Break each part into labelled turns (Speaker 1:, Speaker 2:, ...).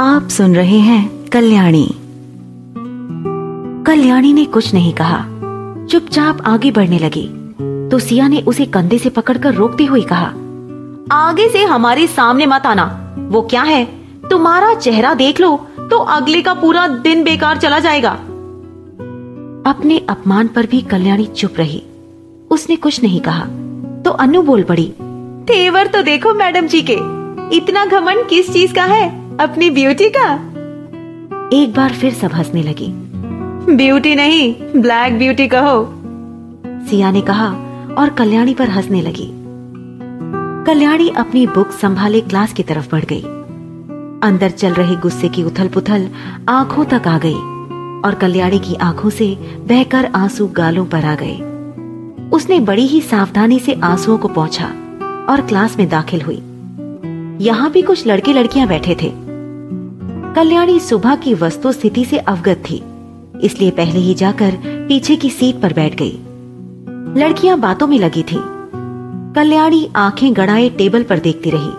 Speaker 1: आप सुन रहे हैं कल्याणी। कल्याणी ने कुछ नहीं कहा। चुपचाप आगे बढ़ने लगी। तो सिया ने उसे कंधे से पकड़कर रोकते हुए कहा, आगे से हमारे सामने मत आना। वो क्या है? तुम्हारा चेहरा देख लो तो अगले का पूरा दिन बेकार चला जाएगा। अपने अपमान पर भी कल्याणी चुप रही। उसने कुछ नहीं कहा। तो अनु बोल पड़ी तेवर तो देखो मैडम जी के, इतना घमंड किस चीज़ का है? अपनी ब्यूटी का? एक बार फिर सब हंसने लगी। ब्यूटी नहीं ब्लैक ब्यूटी कहो। सिया ने कहा और कल्याणी पर हंसने लगी। कल्याणी अपनी बुक संभाले क्लास की तरफ़ बढ़ गई। अंदर चल रहे गुस्से की उथल पुथल आँखों तक आ गई और कल्याणी की आँखों से बहकर आँसू गालों पर आ गए। उसने बड़ी ही सावधानी से आंसुओं को पहुँचा और क्लास में दाखिल हुई। यहाँ भी कुछ लड़के लड़कियाँ बैठे थे। कल्याणी सुबह की वस्तु स्थिति से अवगत थी, इसलिए पहले ही जाकर पीछे की सीट पर बैठ गई। लड़कियाँ बातों में लगी थी। कल्याणी आँखें गड़ाए टेबल पर देखती रही।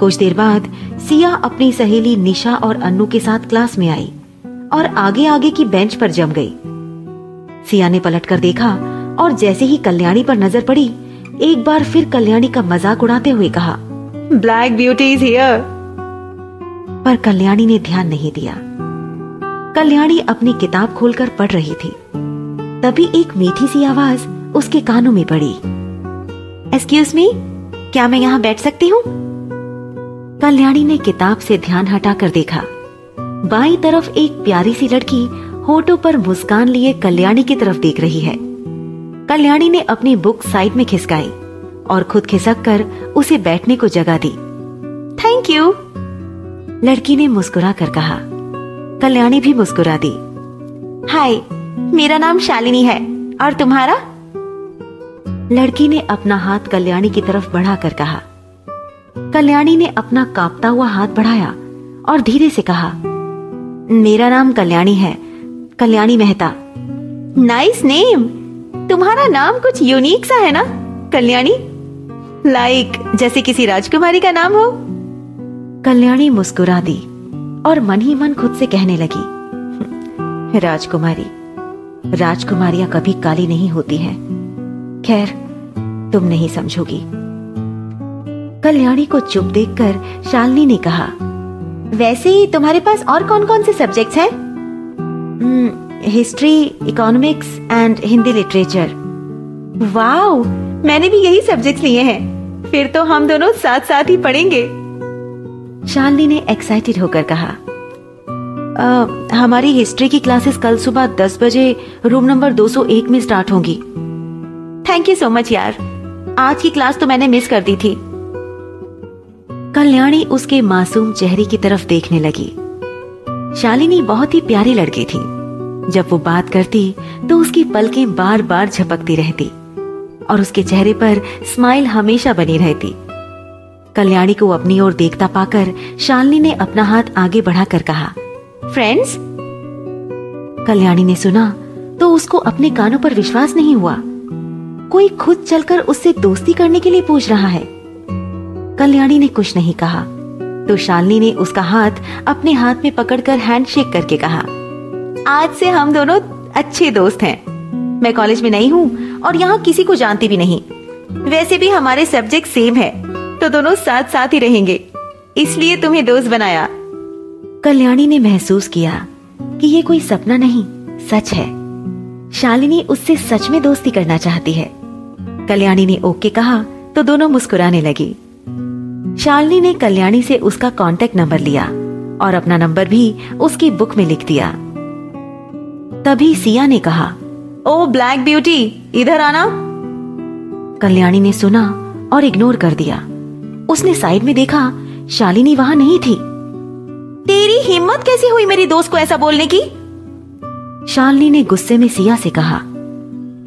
Speaker 1: कुछ देर बाद सिया अपनी सहेली निशा और अन्नू के साथ क्लास में आई और आगे आगे की बेंच पर जम गई। सिया ने पलटकर देखा और जैसे ही कल्याणी पर नज़र पड़ी, एक बार फिर कल्याणी का मज़ाक उड़ाते हुए कहा ब्लैक ब्यूटी इज़ हियर पर कल्याणी ने ध्यान नहीं दिया। कल्याणी अपनी किताब खोलकर पढ़ रही थी। तभी एक मीठी सी आवाज़ उसके कानों में पड़ी। एक्सक्यूज मी क्या मैं यहाँ बैठ सकती हूँ? कल्याणी ने किताब से ध्यान हटाकर देखा। बाई तरफ़ एक प्यारी सी लड़की होठों पर मुस्कान लिए कल्याणी की तरफ़ देख रही है। कल्याणी ने अपनी बुक साइड में खिसकाई और खुद खिसक कर उसे बैठने को जगह दी। थैंक यू लड़की ने मुस्कुरा कर कहा कल्याणी भी मुस्कुरा दी। हाय मेरा नाम शालिनी है और तुम्हारा? लड़की ने अपना हाथ कल्याणी की तरफ़ बढ़ाकर कहा। कल्याणी ने अपना कांपता हुआ हाथ बढ़ाया और धीरे से कहा मेरा नाम कल्याणी है कल्याणी मेहता। Nice name! तुम्हारा नाम कुछ यूनिक सा है ना कल्याणी? लाइक like, जैसे किसी राजकुमारी का नाम हो। कल्याणी मुस्कुरा दी और मन ही मन खुद से कहने लगी, राजकुमारी, राजकुमारियाँ कभी काली नहीं होती हैं। खैर, तुम नहीं समझोगी। कल्याणी को चुप देखकर शालिनी ने कहा, वैसे ही तुम्हारे पास और कौन कौन से सब्जेक्ट्स हैं? History economics and Hindi literature wow, मैंने भी यही सब्जेक्ट्स लिए हैं। फिर तो हम दोनों साथ साथ ही पढ़ेंगे। शालिनी ने एक्साइटेड होकर कहा आ, हमारी हिस्ट्री की क्लासेस कल सुबह 10 बजे रूम नंबर 201 में स्टार्ट होंगी. थैंक यू सो मच यार। आज की क्लास तो मैंने मिस कर दी थी. कल्याणी उसके मासूम चेहरे की तरफ़ देखने लगी। शालिनी बहुत ही प्यारी लड़की थी। जब वो बात करती तो उसकी पलकें बार बार झपकती रहती और उसके चेहरे पर स्माइल हमेशा बनी रहती। कल्याणी को अपनी ओर देखता पाकर शालिनी ने अपना हाथ आगे बढ़ाकर कहा, फ्रेंड्स? कल्याणी ने सुना तो उसको अपने कानों पर विश्वास नहीं हुआ। कोई खुद चलकर उससे दोस्ती करने के लिए पूछ रहा है। कल्याणी ने कुछ नहीं कहा तो शालिनी ने उसका हाथ अपने हाथ में पकड़कर हैंडशेक करके कहा, आज से हम दोनों अच्छे दोस्त हैं। मैं कॉलेज में नहीं हूँ और यहाँ किसी को जानती भी नहीं। वैसे भी हमारे सब्जेक्ट सेम है। तो दोनों साथ साथ ही रहेंगे। इसलिए तुम्हें दोस्त बनाया। कल्याणी ने महसूस किया कि ये कोई सपना नहीं, सच है। शालिनी उससे सच में दोस्ती करना चाहती है। कल्याणी ने ओके कहा तो दोनों मुस्कुराने लगी। शालिनी ने कल्याणी से उसका कांटेक्ट नंबर लिया और अपना नंबर भी उसकी बुक में लिख दिया। तभी सिया ने कहा, ओ ब्लैक ब्यूटी इधर आना। कल्याणी ने सुना और इग्नोर कर दिया। उसने साइड में देखा शालिनी वहाँ नहीं थी। तेरी हिम्मत कैसी हुई मेरी दोस्त को ऐसा बोलने की? शालिनी ने गुस्से में सिया से कहा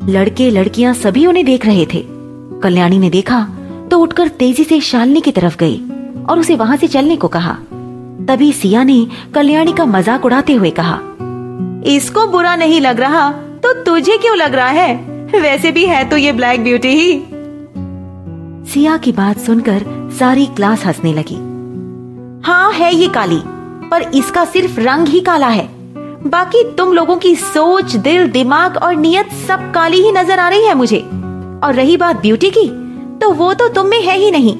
Speaker 1: लड़के लड़कियाँ सभी उन्हें देख रहे थे। कल्याणी ने देखा तो उठकर तेज़ी से शालिनी की तरफ़ गई और उसे वहाँ से चलने को कहा। तभी सिया ने कल्याणी का मज़ाक उड़ाते हुए कहा इसको बुरा नहीं लग रहा तो तुझे क्यों लग रहा है? वैसे भी है तो ये ब्लैक ब्यूटी ही। सिया की बात सुनकर सारी क्लास हंसने लगी। हाँ है ये काली, पर इसका सिर्फ़ रंग ही काला है। बाकी तुम लोगों की सोच, दिल, दिमाग और नियत सब काली ही नज़र आ रही है मुझे। और रही बात ब्यूटी की तो वो तो तुम में है ही नहीं।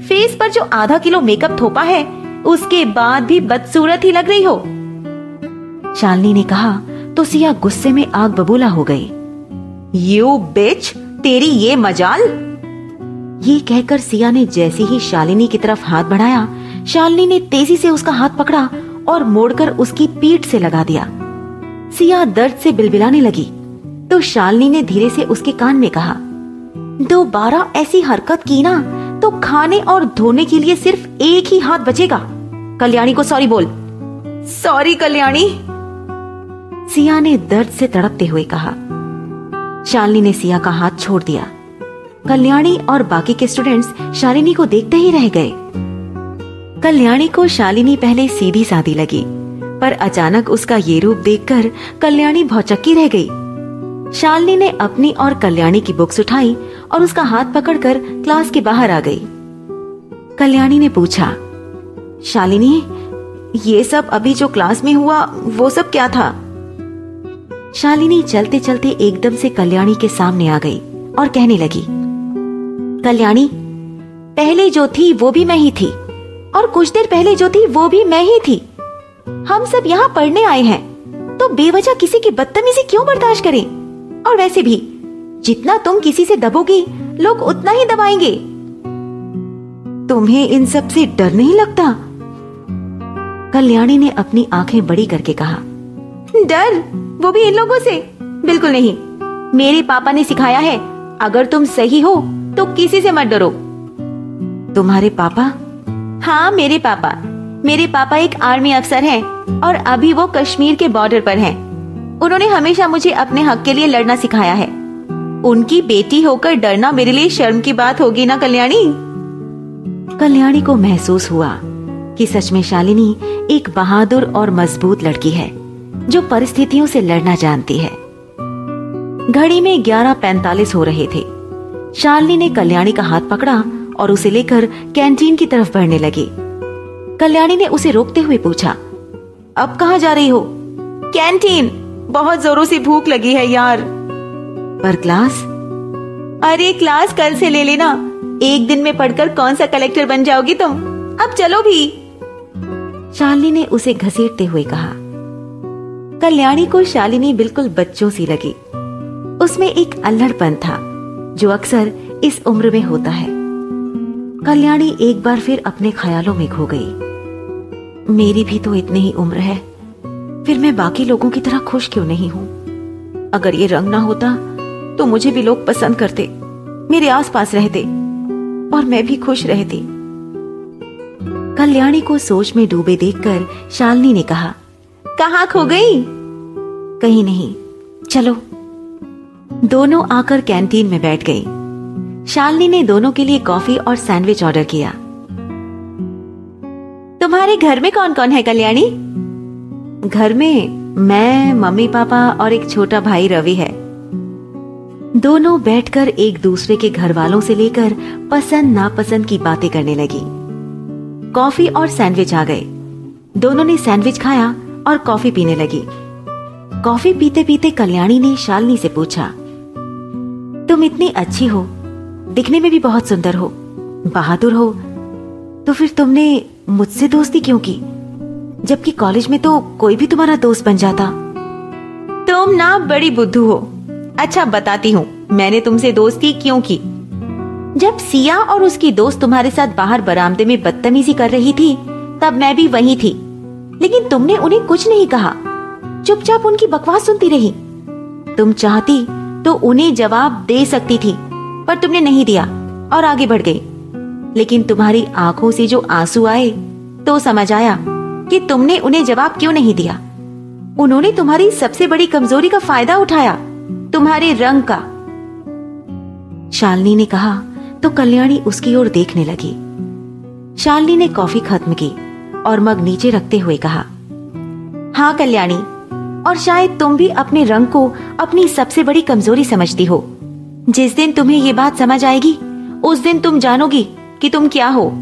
Speaker 1: फेस पर जो आधा किलो मेकअप थोपा है, उसके बाद भी बदसूरत ही लग रही हो। शालिनी ने कहा तो सिया गुस्से में आग बबूला हो गई। यू बिच, तेरी ये मजाल। ये कहकर सिया ने जैसे ही शालिनी की तरफ़ हाथ बढ़ाया शालिनी ने तेज़ी से उसका हाथ पकड़ा और मोड़कर उसकी पीठ से लगा दिया। सिया दर्द से बिलबिलाने लगी तो शालिनी ने धीरे से उसके कान में कहा दोबारा ऐसी हरकत की ना तो खाने और धोने के लिए सिर्फ़ एक ही हाथ बचेगा। कल्याणी को सॉरी बोल। सॉरी कल्याणी। सिया ने दर्द से तड़पते हुए कहा। शालिनी ने सिया का हाथ छोड़ दिया। कल्याणी और बाकी के स्टूडेंट्स शालिनी को देखते ही रह गए। कल्याणी को शालिनी पहले सीधी सादी लगी, पर अचानक उसका ये रूप देखकर कल्याणी भौचक्की रह गई। शालिनी ने अपनी और कल्याणी की बुक्स उठाई और उसका हाथ पकड़कर क्लास के बाहर आ गई। कल्याणी ने पूछा, शालिनी, ये सब अभी जो क्लास में हुआ, वो सब क्या था? शालिनी चलते चलते एकदम से कल्याणी के सामने आ गई और कहने लगी कल्याणी, पहले जो थी वो भी मैं ही थी, और कुछ देर पहले जो थी वो भी मैं ही थी। हम सब यहाँ पढ़ने आए हैं तो बेवजह किसी की बदतमीजी क्यों बर्दाश्त करें? और वैसे भी, जितना तुम किसी से दबोगी, लोग उतना ही दबाएँगे। तुम्हें इन सबसे डर नहीं लगता? कल्याणी ने अपनी आँखें बड़ी करके कहा, डर? वो भी इन लोगों से? बिल्कुल नहीं। मेरे पापा ने सिखाया है, अगर तुम सही हो तो किसी से मत डरो। तुम्हारे पापा? हाँ मेरे पापा। मेरे पापा एक आर्मी अफसर हैं और अभी वो कश्मीर के बॉर्डर पर हैं। उन्होंने हमेशा मुझे अपने हक के लिए लड़ना सिखाया है। उनकी बेटी होकर डरना मेरे लिए शर्म की बात होगी ना कल्याणी? कल्याणी को महसूस हुआ कि सच में शालिनी एक बहादुर और मज़बूत लड़की है जो परिस्थितियों से लड़ना जानती है। घड़ी में ग्यारह पैंतालीस हो रहे थे। शालिनी ने कल्याणी का हाथ पकड़ा और उसे लेकर कैंटीन की तरफ़ बढ़ने लगी। कल्याणी ने उसे रोकते हुए पूछा अब कहा जा रही हो? कैंटीन? बहुत जोरों से भूख लगी है यार। पर क्लास? अरे क्लास कल से ले लेना। एक दिन में पढ़कर कौन सा कलेक्टर बन जाओगी तुम? अब चलो भी। शालिनी ने उसे घसीटते हुए कहा। कल्याणी को शालिनी बिल्कुल बच्चों सी लगी। उसमें एक अल्लड़पन था। जो अक्सर इस उम्र में होता है। कल्याणी एक बार फिर अपने ख्यालों में खो गई। मेरी भी तो इतनी ही उम्र है, फिर मैं बाकी लोगों की तरह खुश क्यों नहीं हूँ? अगर ये रंग ना होता तो मुझे भी लोग पसंद करते, मेरे आसपास रहते, और मैं भी खुश रहती। कल्याणी को सोच में डूबे देखकर शालिनी ने कहा कहा खो गई? कहीं नहीं। चलो दोनों आकर कैंटीन में बैठ गई। शालिनी ने दोनों के लिए कॉफ़ी और सैंडविच ऑर्डर किया। तुम्हारे घर में कौन कौन है कल्याणी? घर में मैं, मम्मी पापा और एक छोटा भाई रवि है। दोनों बैठकर एक दूसरे के घर वालों से लेकर पसंद नापसंद की बातें करने लगी। कॉफ़ी और सैंडविच आ गए। दोनों ने सैंडविच खाया और कॉफ़ी पीने लगी। कॉफ़ी पीते पीते कल्याणी ने शालिनी से पूछा तुम इतनी अच्छी हो, दिखने में भी बहुत सुंदर हो, बहादुर हो तो फिर तुमने मुझसे दोस्ती क्यों की? जबकि कॉलेज में तो कोई भी तुम्हारा दोस्त बन जाता। तुम ना बड़ी बुद्धू हो। अच्छा बताती हूँ, मैंने तुमसे दोस्ती क्यों की? जब सिया और उसकी दोस्त तुम्हारे साथ बाहर बरामदे में बदतमीजी कर रही थी, तब मैं भी वही थी। लेकिन तुमने उन्हें कुछ नहीं कहा। चुपचाप उनकी बकवास सुनती रही। तुम चाहती तो उन्हें जवाब दे सकती थी, पर तुमने नहीं दिया और आगे बढ़ गई। लेकिन तुम्हारी आँखों से जो आँसू आए तो समझ आया कि तुमने उन्हें जवाब क्यों नहीं दिया। उन्होंने तुम्हारी सबसे बड़ी कमज़ोरी का फ़ायदा उठाया, तुम्हारे रंग का। शालिनी ने कहा तो कल्याणी उसकी ओर देखने लगी। शालिनी ने कॉफ़ी खत्म की और मग नीचे रखते हुए कहा हाँ कल्याणी और शायद तुम भी अपने रंग को अपनी सबसे बड़ी कमज़ोरी समझती हो। जिस दिन तुम्हें ये बात समझ आएगी, उस दिन तुम जानोगी कि तुम क्या हो।